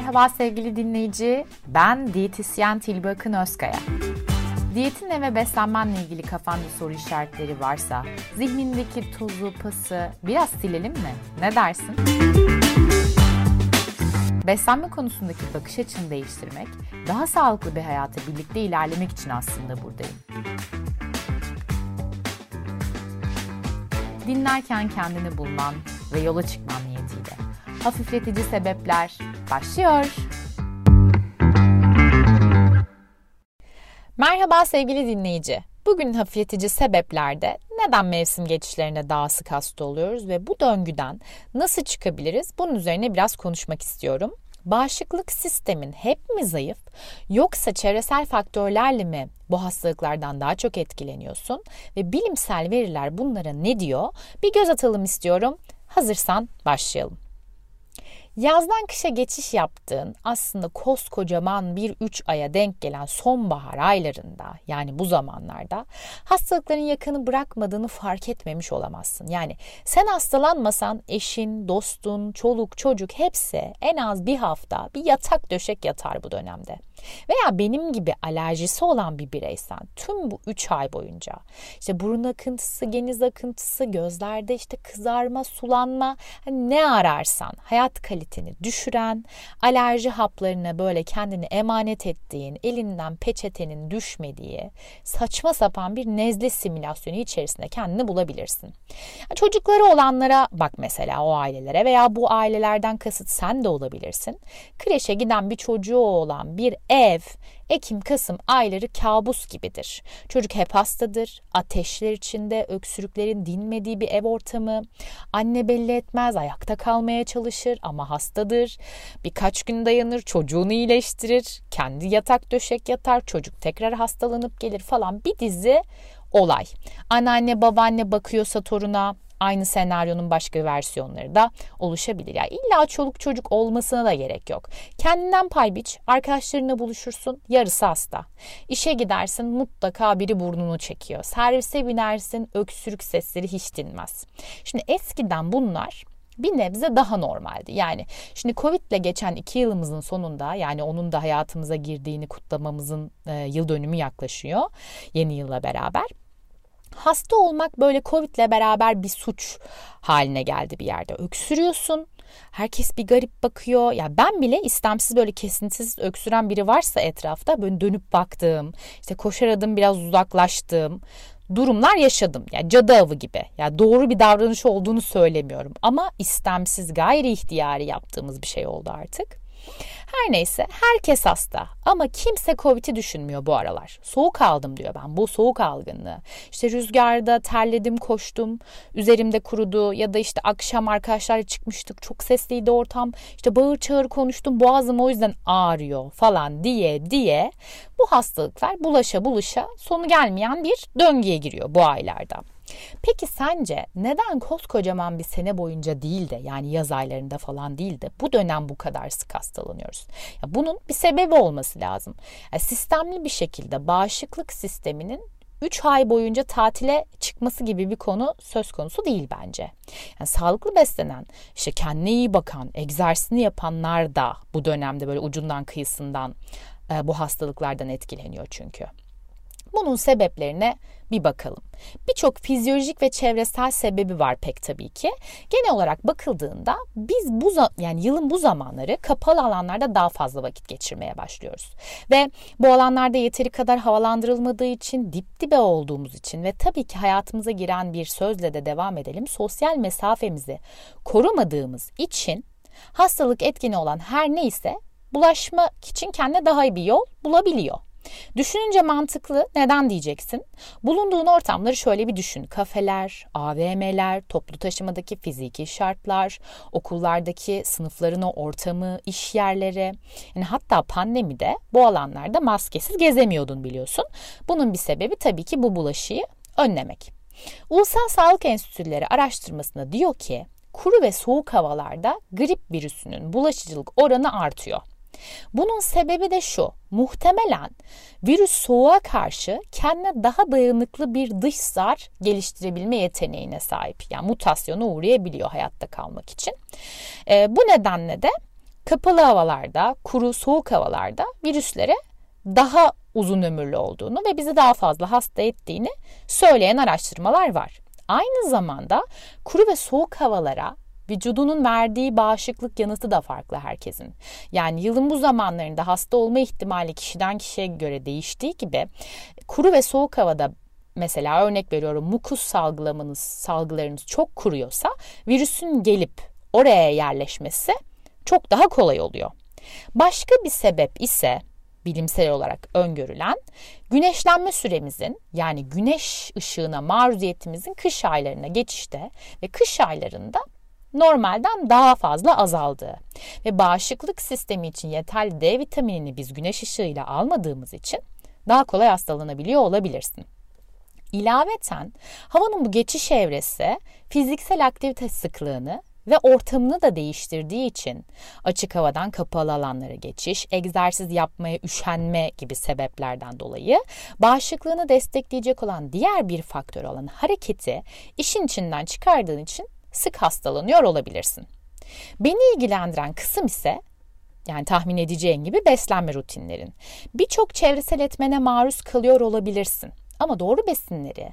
Merhaba sevgili dinleyici, ben diyetisyen Tilbe Akın Özkaya. Diyetinle ve beslenmenle ilgili kafanda soru işaretleri varsa, zihnindeki tuzu, pası biraz silelim mi? Ne dersin? Beslenme konusundaki bakış açını değiştirmek, daha sağlıklı bir hayata birlikte ilerlemek için aslında buradayım. Dinlerken kendini bulman ve yola çıkman niyetiyle. Hafifletici sebepler başlıyor. Merhaba sevgili dinleyici. Bugün hafifletici sebeplerde neden mevsim geçişlerinde daha sık hasta oluyoruz ve bu döngüden nasıl çıkabiliriz? Bunun üzerine biraz konuşmak istiyorum. Bağışıklık sistemin hep mi zayıf yoksa çevresel faktörlerle mi bu hastalıklardan daha çok etkileniyorsun ve bilimsel veriler bunlara ne diyor? Bir göz atalım istiyorum. Hazırsan başlayalım. Yazdan kışa geçiş yaptığın aslında koskocaman bir 3 aya denk gelen sonbahar aylarında yani bu zamanlarda hastalıkların yakını bırakmadığını fark etmemiş olamazsın. Yani sen hastalanmasan eşin, dostun, çoluk, çocuk hepsi en az bir hafta bir yatak döşek yatar bu dönemde. Veya benim gibi alerjisi olan bir bireysen tüm bu 3 ay boyunca işte burun akıntısı, geniz akıntısı, gözlerde işte kızarma, sulanma hani ne ararsan hayat kaliteni düşüren, alerji haplarına böyle kendini emanet ettiğin, elinden peçetenin düşmediği saçma sapan bir nezle simülasyonu içerisinde kendini bulabilirsin. Çocukları olanlara bak mesela o ailelere veya bu ailelerden kasıt sen de olabilirsin. Kreşe giden bir çocuğu olan bir ev Ekim, Kasım ayları kabus gibidir. Çocuk hep hastadır, ateşler içinde, öksürüklerin dinmediği bir ev ortamı. Anne belli etmez, ayakta kalmaya çalışır ama hastadır. Birkaç gün dayanır, çocuğunu iyileştirir, kendi yatak döşek yatar, çocuk tekrar hastalanıp gelir falan bir dizi olay. Anneanne babaanne bakıyorsa toruna aynı senaryonun başka versiyonları da oluşabilir. Yani illa çoluk çocuk olmasına da gerek yok. Kendinden pay biç, arkadaşlarına buluşursun, yarısı hasta. İşe gidersin mutlaka biri burnunu çekiyor. Servise binersin, öksürük sesleri hiç dinmez. Şimdi eskiden bunlar bir nebze daha normaldi. Yani şimdi Covid ile geçen iki yılımızın sonunda yani onun da hayatımıza girdiğini kutlamamızın e, yıl dönümü yaklaşıyor yeni yılla beraber hasta olmak böyle Covid'le beraber bir suç haline geldi bir yerde. Öksürüyorsun. Herkes bir garip bakıyor. Ya ben bile istemsiz böyle kesintisiz öksüren biri varsa etrafta böyle dönüp baktığım, işte koşar adım biraz uzaklaştığım durumlar yaşadım. Yani cadı avı gibi. Ya yani doğru bir davranış olduğunu söylemiyorum ama istemsiz gayri ihtiyari yaptığımız bir şey oldu artık. Her neyse herkes hasta ama kimse Covid'i düşünmüyor bu aralar. Soğuk aldım diyor ben bu soğuk algınlığı. İşte rüzgarda terledim koştum üzerimde kurudu ya da işte akşam arkadaşlarla çıkmıştık çok sesliydi ortam. İşte bağır çağır konuştum boğazım o yüzden ağrıyor falan diye diye bu hastalıklar bulaşa bulaşa sonu gelmeyen bir döngüye giriyor bu aylarda. Peki sence neden koskocaman bir sene boyunca değil de yani yaz aylarında falan değil de bu dönem bu kadar sık hastalanıyoruz? Ya bunun bir sebebi olması lazım. Yani sistemli bir şekilde bağışıklık sisteminin 3 ay boyunca tatile çıkması gibi bir konu söz konusu değil bence. Yani sağlıklı beslenen, işte kendine iyi bakan, egzersizini yapanlar da bu dönemde böyle ucundan kıyısından e, bu hastalıklardan etkileniyor çünkü. Bunun sebeplerine bir bakalım. Birçok fizyolojik ve çevresel sebebi var pek tabii ki. Genel olarak bakıldığında biz bu yani yılın bu zamanları kapalı alanlarda daha fazla vakit geçirmeye başlıyoruz. Ve bu alanlarda yeteri kadar havalandırılmadığı için, dip dibe olduğumuz için ve tabii ki hayatımıza giren bir sözle de devam edelim. Sosyal mesafemizi korumadığımız için hastalık etkeni olan her neyse bulaşmak için kendine daha iyi bir yol bulabiliyor. Düşününce mantıklı neden diyeceksin? Bulunduğun ortamları şöyle bir düşün. Kafeler, AVM'ler, toplu taşımadaki fiziki şartlar, okullardaki sınıfların o ortamı, iş yerleri. Yani hatta pandemide bu alanlarda maskesiz gezemiyordun biliyorsun. Bunun bir sebebi tabii ki bu bulaşıyı önlemek. Ulusal Sağlık Enstitüleri araştırmasında diyor ki kuru ve soğuk havalarda grip virüsünün bulaşıcılık oranı artıyor. Bunun sebebi de şu. Muhtemelen virüs soğuğa karşı kendine daha dayanıklı bir dış zar geliştirebilme yeteneğine sahip. Yani mutasyona uğrayabiliyor hayatta kalmak için. E, bu nedenle de kapalı havalarda, kuru, soğuk havalarda virüslere daha uzun ömürlü olduğunu ve bizi daha fazla hasta ettiğini söyleyen araştırmalar var. Aynı zamanda kuru ve soğuk havalara vücudunun verdiği bağışıklık yanıtı da farklı herkesin. Yani yılın bu zamanlarında hasta olma ihtimali kişiden kişiye göre değiştiği gibi kuru ve soğuk havada mesela örnek veriyorum mukus salgılamanız, salgılarınız çok kuruyorsa virüsün gelip oraya yerleşmesi çok daha kolay oluyor. Başka bir sebep ise bilimsel olarak öngörülen güneşlenme süremizin yani güneş ışığına maruziyetimizin kış aylarına geçişte ve kış aylarında normalden daha fazla azaldığı ve bağışıklık sistemi için yeterli D vitaminini biz güneş ışığıyla almadığımız için daha kolay hastalanabiliyor olabilirsin. İlaveten havanın bu geçiş evresi fiziksel aktivite sıklığını ve ortamını da değiştirdiği için açık havadan kapalı alanlara geçiş, egzersiz yapmaya üşenme gibi sebeplerden dolayı bağışıklığını destekleyecek olan diğer bir faktör olan hareketi işin içinden çıkardığın için sık hastalanıyor olabilirsin. Beni ilgilendiren kısım ise yani tahmin edeceğin gibi beslenme rutinlerin. Birçok çevresel etmene maruz kalıyor olabilirsin. Ama doğru besinleri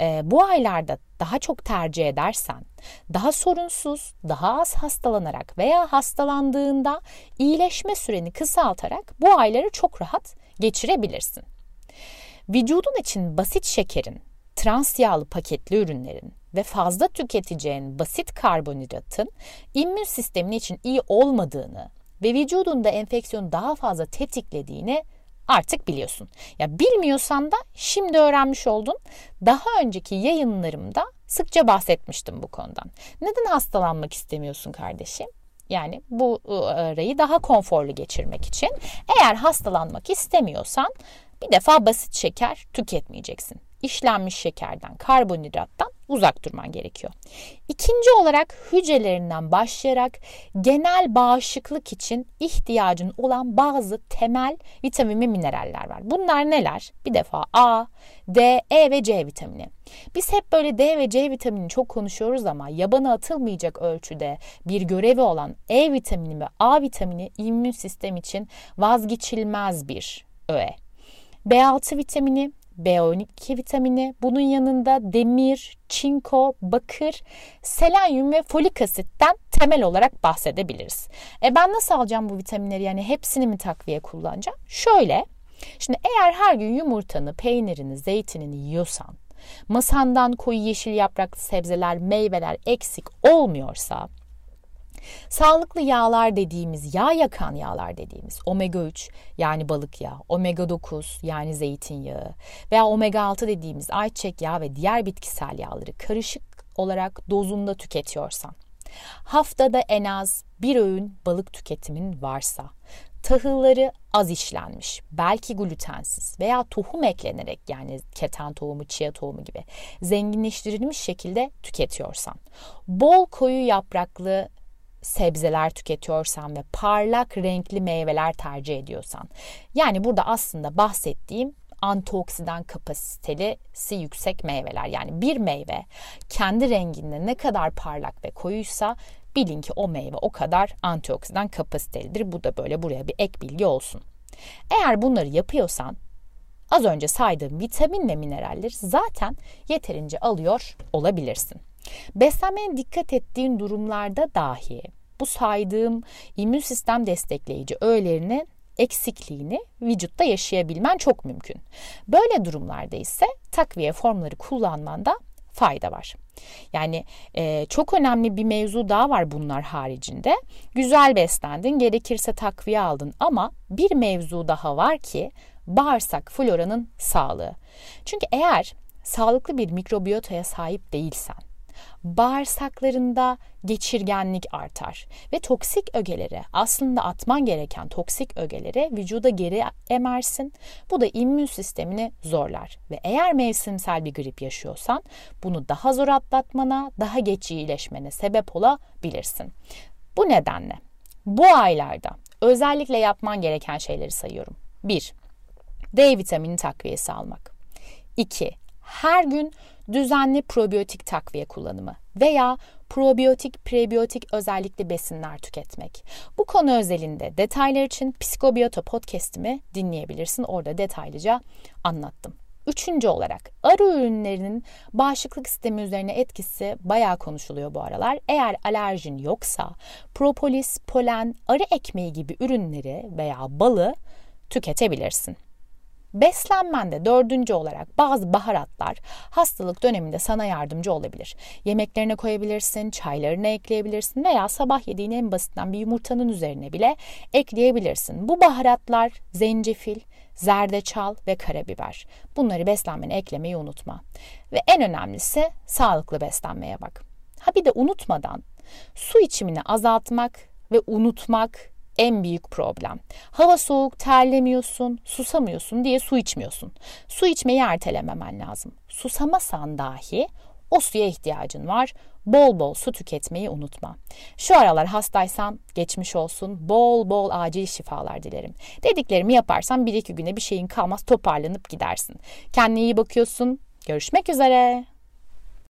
e, bu aylarda daha çok tercih edersen, daha sorunsuz, daha az hastalanarak veya hastalandığında iyileşme süreni kısaltarak bu ayları çok rahat geçirebilirsin. Vücudun için basit şekerin, trans yağlı paketli ürünlerin ve fazla tüketeceğin basit karbonhidratın immün sistemin için iyi olmadığını ve vücudunda enfeksiyonu daha fazla tetiklediğini artık biliyorsun. Ya bilmiyorsan da şimdi öğrenmiş oldun. Daha önceki yayınlarımda sıkça bahsetmiştim bu konudan. Neden hastalanmak istemiyorsun kardeşim? Yani bu ıı, arayı daha konforlu geçirmek için. Eğer hastalanmak istemiyorsan bir defa basit şeker tüketmeyeceksin işlenmiş şekerden, karbonhidrattan uzak durman gerekiyor. İkinci olarak hücrelerinden başlayarak genel bağışıklık için ihtiyacın olan bazı temel vitamin ve mineraller var. Bunlar neler? Bir defa A, D, E ve C vitamini. Biz hep böyle D ve C vitaminini çok konuşuyoruz ama yabana atılmayacak ölçüde bir görevi olan E vitamini ve A vitamini immün sistem için vazgeçilmez bir öğe. B6 vitamini B12 vitamini, bunun yanında demir, çinko, bakır, selenyum ve folik asitten temel olarak bahsedebiliriz. E ben nasıl alacağım bu vitaminleri yani hepsini mi takviye kullanacağım? Şöyle, şimdi eğer her gün yumurtanı, peynirini, zeytinini yiyorsan, masandan koyu yeşil yapraklı sebzeler, meyveler eksik olmuyorsa Sağlıklı yağlar dediğimiz, yağ yakan yağlar dediğimiz omega 3 yani balık yağı, omega 9 yani zeytinyağı veya omega 6 dediğimiz ayçiçek yağı ve diğer bitkisel yağları karışık olarak dozunda tüketiyorsan, haftada en az bir öğün balık tüketimin varsa, tahılları az işlenmiş, belki glutensiz veya tohum eklenerek yani keten tohumu, chia tohumu gibi zenginleştirilmiş şekilde tüketiyorsan, bol koyu yapraklı sebzeler tüketiyorsan ve parlak renkli meyveler tercih ediyorsan. Yani burada aslında bahsettiğim antioksidan kapasitesi yüksek meyveler. Yani bir meyve kendi renginde ne kadar parlak ve koyuysa bilin ki o meyve o kadar antioksidan kapasitelidir. Bu da böyle buraya bir ek bilgi olsun. Eğer bunları yapıyorsan az önce saydığım vitamin ve mineralleri zaten yeterince alıyor olabilirsin. Beslenmeye dikkat ettiğin durumlarda dahi bu saydığım immün sistem destekleyici öğelerinin eksikliğini vücutta yaşayabilmen çok mümkün. Böyle durumlarda ise takviye formları kullanmanda fayda var. Yani e, çok önemli bir mevzu daha var bunlar haricinde. Güzel beslendin, gerekirse takviye aldın ama bir mevzu daha var ki bağırsak floranın sağlığı. Çünkü eğer sağlıklı bir mikrobiyotaya sahip değilsen, bağırsaklarında geçirgenlik artar ve toksik ögeleri aslında atman gereken toksik ögeleri vücuda geri emersin. Bu da immün sistemini zorlar ve eğer mevsimsel bir grip yaşıyorsan bunu daha zor atlatmana, daha geç iyileşmene sebep olabilirsin. Bu nedenle bu aylarda özellikle yapman gereken şeyleri sayıyorum. 1. D vitamini takviyesi almak. 2. Her gün düzenli probiyotik takviye kullanımı veya probiyotik, prebiyotik özellikli besinler tüketmek. Bu konu özelinde detaylar için Psikobiyota podcast'imi dinleyebilirsin. Orada detaylıca anlattım. Üçüncü olarak arı ürünlerinin bağışıklık sistemi üzerine etkisi bayağı konuşuluyor bu aralar. Eğer alerjin yoksa propolis, polen, arı ekmeği gibi ürünleri veya balı tüketebilirsin. Beslenmende dördüncü olarak bazı baharatlar hastalık döneminde sana yardımcı olabilir. Yemeklerine koyabilirsin, çaylarına ekleyebilirsin veya sabah yediğin en basitten bir yumurtanın üzerine bile ekleyebilirsin. Bu baharatlar zencefil, zerdeçal ve karabiber. Bunları beslenmene eklemeyi unutma. Ve en önemlisi sağlıklı beslenmeye bak. Ha bir de unutmadan su içimini azaltmak ve unutmak en büyük problem. Hava soğuk, terlemiyorsun, susamıyorsun diye su içmiyorsun. Su içmeyi ertelememen lazım. Susamasan dahi o suya ihtiyacın var. Bol bol su tüketmeyi unutma. Şu aralar hastaysan geçmiş olsun. Bol bol acil şifalar dilerim. Dediklerimi yaparsan bir iki güne bir şeyin kalmaz toparlanıp gidersin. Kendine iyi bakıyorsun. Görüşmek üzere.